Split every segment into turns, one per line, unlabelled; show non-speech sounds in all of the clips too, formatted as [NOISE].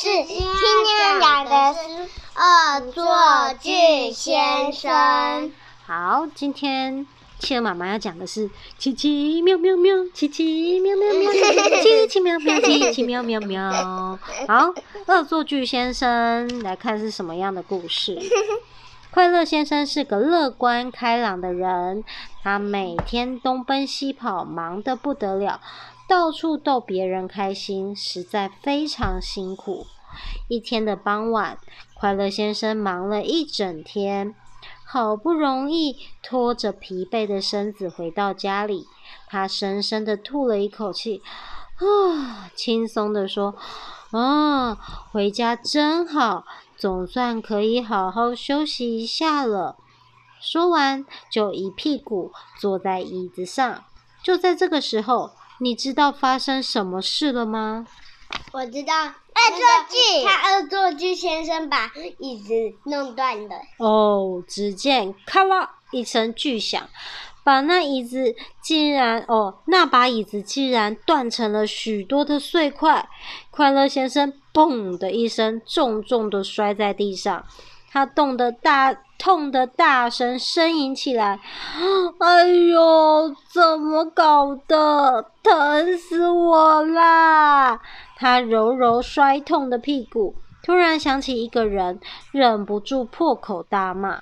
事。今天讲的是恶作剧先生。
好，今天企鹅妈妈要讲的是奇奇妙妙妙，奇奇妙妙妙，奇奇妙妙，奇奇妙妙妙。好，恶作剧先生，来看是什么样的故事。快乐先生是个乐观开朗的人，他每天东奔西跑，忙得不得了，到处逗别人开心，实在非常辛苦。一天的傍晚，快乐先生忙了一整天，好不容易拖着疲惫的身子回到家里，他深深地吐了一口气，啊，轻松地说：“啊，回家真好。”总算可以好好休息一下了。说完，就一屁股坐在椅子上。就在这个时候，你知道发生什么事了吗？
我知道，恶作剧，他恶作剧先生把椅子弄断了。
哦，只见咔啦一声巨响。把那椅子竟然哦，那把椅子竟然断成了许多的碎块。快乐先生“砰”的一声，重重的摔在地上，他冻得大，痛得大声呻吟起来。哎呦，怎么搞的？疼死我啦！他揉揉摔痛的屁股，突然想起一个人，忍不住破口大骂。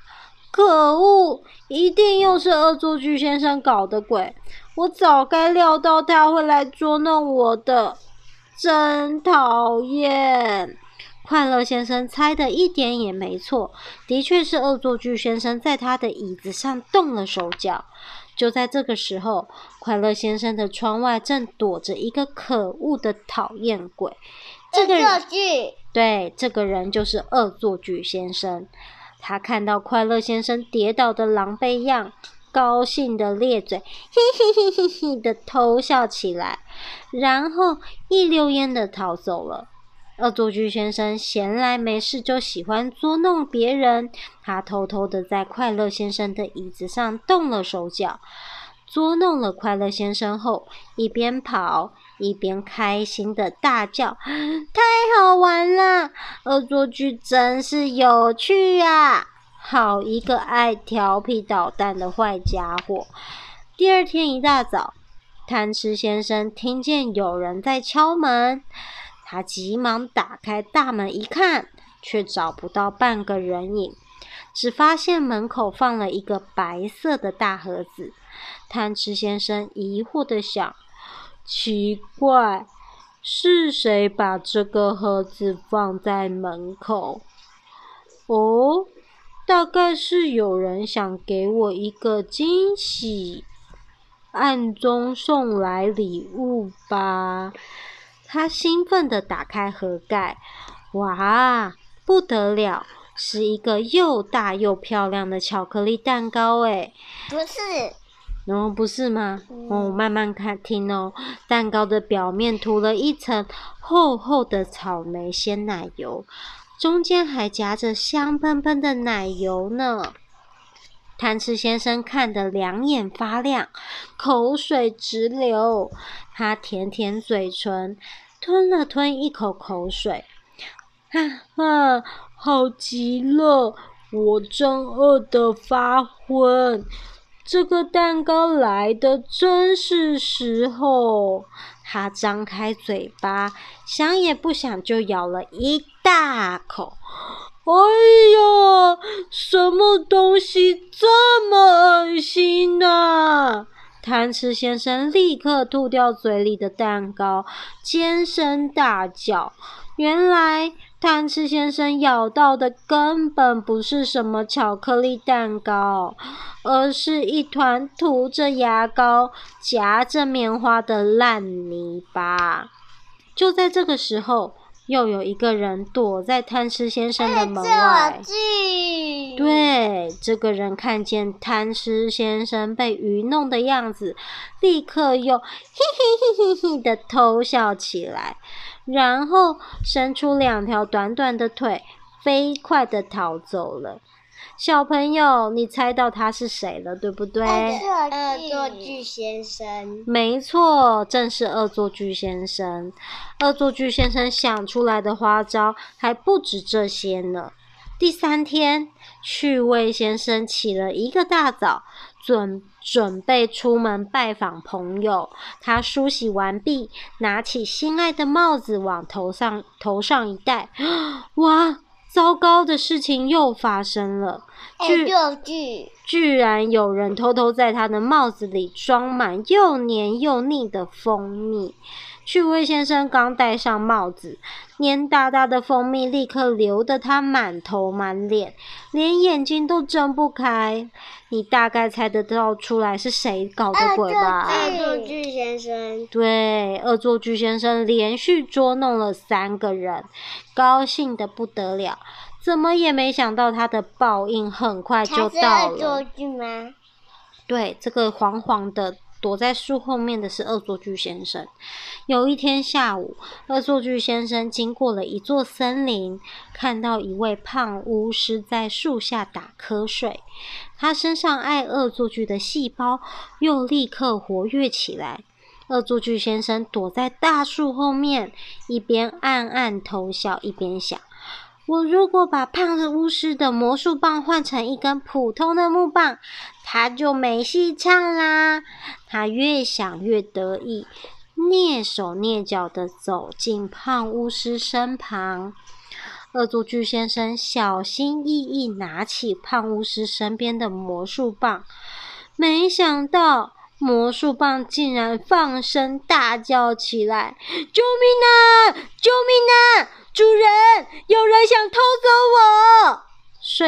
可恶！一定又是恶作剧先生搞的鬼！我早该料到他会来捉弄我的，真讨厌！快乐先生猜的一点也没错，的确是恶作剧先生在他的椅子上动了手脚。就在这个时候，快乐先生的窗外正躲着一个可恶的讨厌鬼。这个
恶作剧，
对，这个人就是恶作剧先生。他看到快乐先生跌倒的狼狈样，高兴的咧嘴，嘿嘿嘿嘿嘿的偷笑起来，然后一溜烟的逃走了。恶作剧先生闲来没事就喜欢捉弄别人，他偷偷的在快乐先生的椅子上动了手脚，捉弄了快乐先生后，一边跑。一边开心的大叫：“ [GASPS] 太好玩了！恶作剧真是有趣呀！好一个爱调皮捣蛋的坏家伙！”第二天一大早，贪吃先生听见有人在敲门，他急忙打开大门一看，却找不到半个人影，只发现门口放了一个白色的大盒子。贪吃先生疑惑地想。奇怪，是谁把这个盒子放在门口？哦，大概是有人想给我一个惊喜，暗中送来礼物吧。他兴奋地打开盒盖，哇，不得了，是一个又大又漂亮的巧克力蛋糕诶。
不是。
哦，不是吗？哦，慢慢看听哦。蛋糕的表面涂了一层厚厚的草莓鲜奶油，中间还夹着香喷喷的奶油呢。贪吃先生看得两眼发亮，口水直流。他舔舔嘴唇，吞了吞一口口水。啊啊，好极了！我正饿得发昏。这个蛋糕来的真是时候，他张开嘴巴，想也不想就咬了一大口。哎呀，什么东西这么恶心啊！贪吃先生立刻吐掉嘴里的蛋糕，尖声大叫。原来贪吃先生咬到的根本不是什么巧克力蛋糕，而是一团涂着牙膏、夹着棉花的烂泥巴。就在这个时候，又有一个人躲在贪吃先生的门外。对，这个人看见贪吃先生被愚弄的样子，立刻又 [LAUGHS] 嘿嘿嘿嘿嘿的偷笑起来。然后伸出两条短短的腿，飞快的逃走了。小朋友，你猜到他是谁了，对不对？
恶作剧先生。
没错，正是恶作剧先生。恶作剧先生想出来的花招还不止这些呢。第三天，趣味先生起了一个大早，准准备出门拜访朋友。他梳洗完毕，拿起心爱的帽子往头上头上一戴，[GASPS] 哇！糟糕的事情又发生了，居然有人偷偷在他的帽子里装满又黏又腻的蜂蜜。趣味先生刚戴上帽子，黏哒哒的蜂蜜立刻流得他满头满脸，连眼睛都睁不开。你大概猜得到出来是谁搞的鬼吧？
恶作剧先生。
对，恶作剧先生连续捉弄了三个人，高兴的不得了。怎么也没想到他的报应很快就到了。
恶作剧吗？
对，这个黄黄的。躲在树后面的是恶作剧先生。有一天下午，恶作剧先生经过了一座森林，看到一位胖巫师在树下打瞌睡。他身上爱恶作剧的细胞又立刻活跃起来。恶作剧先生躲在大树后面，一边暗暗偷笑，一边想。我如果把胖子巫师的魔术棒换成一根普通的木棒，他就没戏唱啦。他越想越得意，蹑手蹑脚地走进胖巫师身旁。恶作剧先生小心翼翼拿起胖巫师身边的魔术棒，没想到魔术棒竟然放声大叫起来：“救命啊！救命啊！”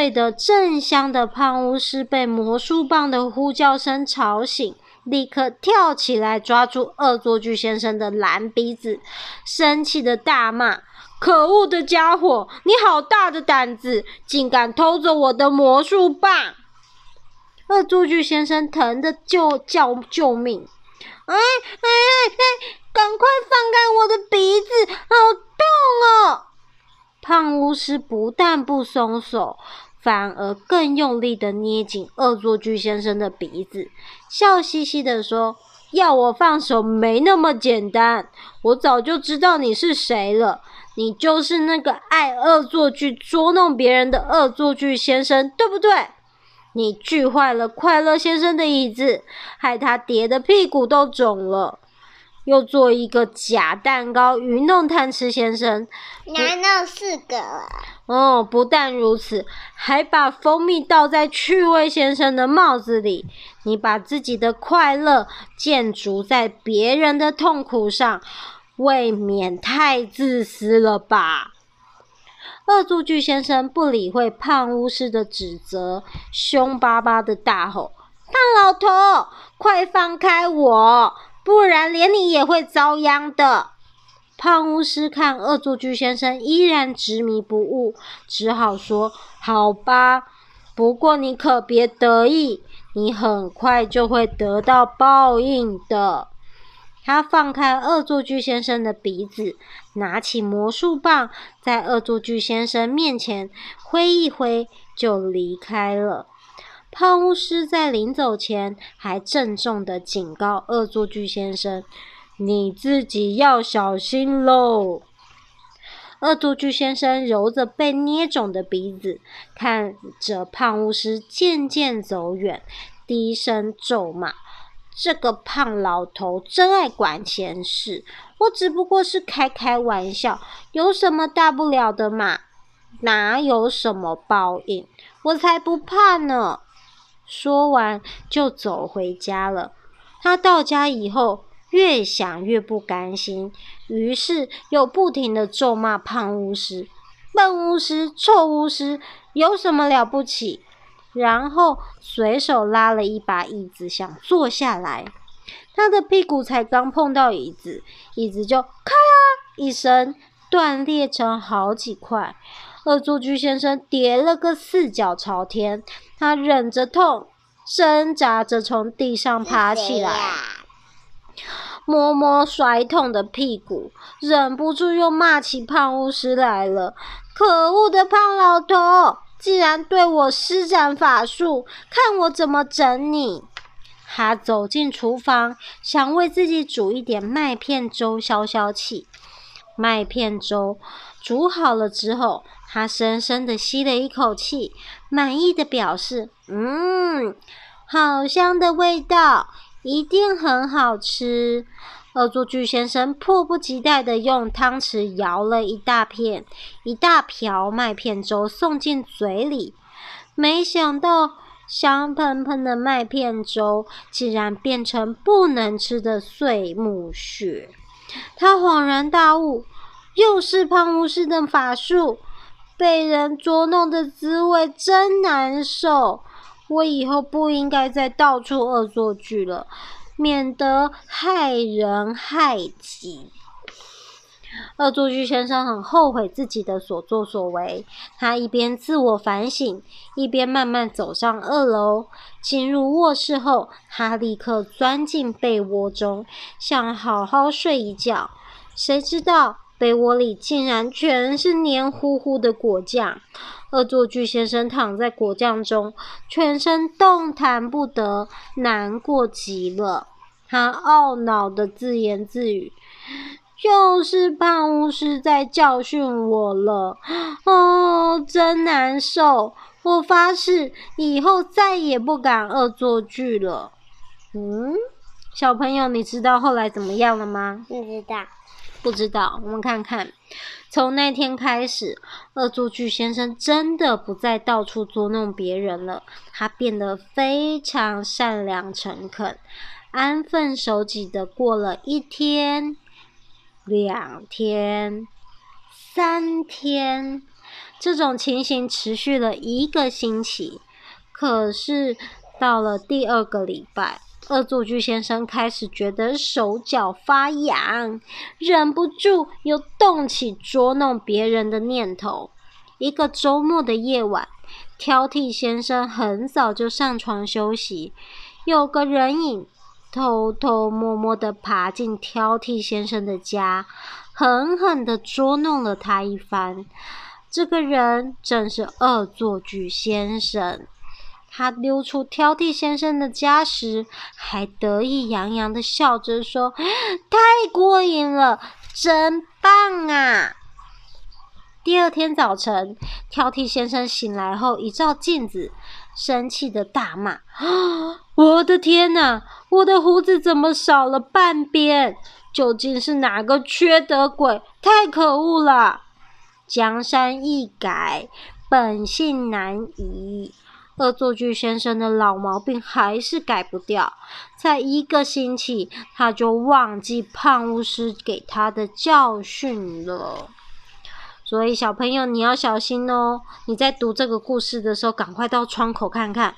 睡得正香的胖巫师被魔术棒的呼叫声吵醒，立刻跳起来抓住恶作剧先生的蓝鼻子，生气的大骂：“可恶的家伙，你好大的胆子，竟敢偷走我的魔术棒！”恶作剧先生疼得就叫救命：“哎哎哎哎，赶快放开我的鼻子，好痛哦！”胖巫师不但不松手，反而更用力的捏紧恶作剧先生的鼻子，笑嘻嘻的说：“要我放手没那么简单，我早就知道你是谁了，你就是那个爱恶作剧捉弄别人的恶作剧先生，对不对？你锯坏了快乐先生的椅子，害他跌得屁股都肿了。”又做一个假蛋糕愚弄贪吃先生，
难道四个了？
哦，不但如此，还把蜂蜜倒在趣味先生的帽子里。你把自己的快乐建筑在别人的痛苦上，未免太自私了吧？恶作剧先生不理会胖巫师的指责，凶巴巴的大吼：“胖老头，快放开我！”不然，连你也会遭殃的。胖巫师看恶作剧先生依然执迷不悟，只好说：“好吧，不过你可别得意，你很快就会得到报应的。”他放开恶作剧先生的鼻子，拿起魔术棒，在恶作剧先生面前挥一挥，就离开了。胖巫师在临走前还郑重地警告恶作剧先生：“你自己要小心喽！”恶作剧先生揉着被捏肿的鼻子，看着胖巫师渐渐走远，低声咒骂：“这个胖老头真爱管闲事！我只不过是开开玩笑，有什么大不了的嘛？哪有什么报应？我才不怕呢！”说完，就走回家了。他到家以后，越想越不甘心，于是又不停地咒骂胖巫师：“笨巫师，臭巫师，有什么了不起？”然后随手拉了一把椅子，想坐下来。他的屁股才刚碰到椅子，椅子就“咔啦”一声断裂成好几块。恶作剧先生跌了个四脚朝天，他忍着痛，挣扎着从地上爬起来，摸摸摔痛的屁股，忍不住又骂起胖巫师来了：“可恶的胖老头，竟然对我施展法术，看我怎么整你！他走进厨房，想为自己煮一点麦片粥消消气。麦片粥煮好了之后，他深深的吸了一口气，满意的表示：“嗯，好香的味道，一定很好吃。”恶作剧先生迫不及待的用汤匙舀了一大片、一大瓢麦片粥送进嘴里，没想到香喷喷的麦片粥竟然变成不能吃的碎木屑。他恍然大悟，又是胖巫师的法术，被人捉弄的滋味真难受。我以后不应该再到处恶作剧了。免得害人害己。恶作剧先生很后悔自己的所作所为，他一边自我反省，一边慢慢走上二楼。进入卧室后，他立刻钻进被窝中，想好好睡一觉。谁知道被窝里竟然全是黏糊糊的果酱。恶作剧先生躺在果酱中，全身动弹不得，难过极了。他懊恼的自言自语：“又是胖巫师在教训我了，哦，真难受！我发誓以后再也不敢恶作剧了。”嗯，小朋友，你知道后来怎么样了吗？
不知道，
不知道。我们看看，从那天开始，恶作剧先生真的不再到处捉弄别人了，他变得非常善良诚恳。安分守己的过了一天、两天、三天，这种情形持续了一个星期。可是到了第二个礼拜，恶作剧先生开始觉得手脚发痒，忍不住又动起捉弄别人的念头。一个周末的夜晚，挑剔先生很早就上床休息，有个人影。偷偷摸摸地爬进挑剔先生的家，狠狠地捉弄了他一番。这个人正是恶作剧先生。他溜出挑剔先生的家时，还得意洋洋地笑着说：“太过瘾了，真棒啊！”第二天早晨，挑剔先生醒来后，一照镜子，生气地大骂：“，我的天哪！我的胡子怎么少了半边？究竟是哪个缺德鬼？太可恶了！江山易改，本性难移。恶作剧先生的老毛病还是改不掉。才一个星期，他就忘记胖巫师给他的教训了。”所以小朋友，你要小心哦！你在读这个故事的时候，赶快到窗口看看，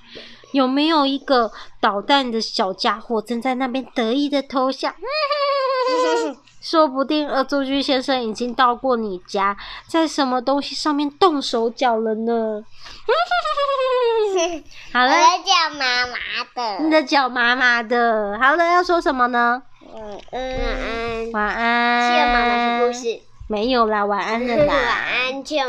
有没有一个捣蛋的小家伙正在那边得意的偷笑。[LAUGHS] 说不定恶作剧先生已经到过你家，在什么东西上面动手脚了呢？[LAUGHS] 好了，
我的脚麻麻的。
你的脚麻麻的。好了，要说什么呢？
嗯嗯，
晚安。晚安。
谢谢妈妈的故事。
没有啦，晚安了啦。
晚安，亲。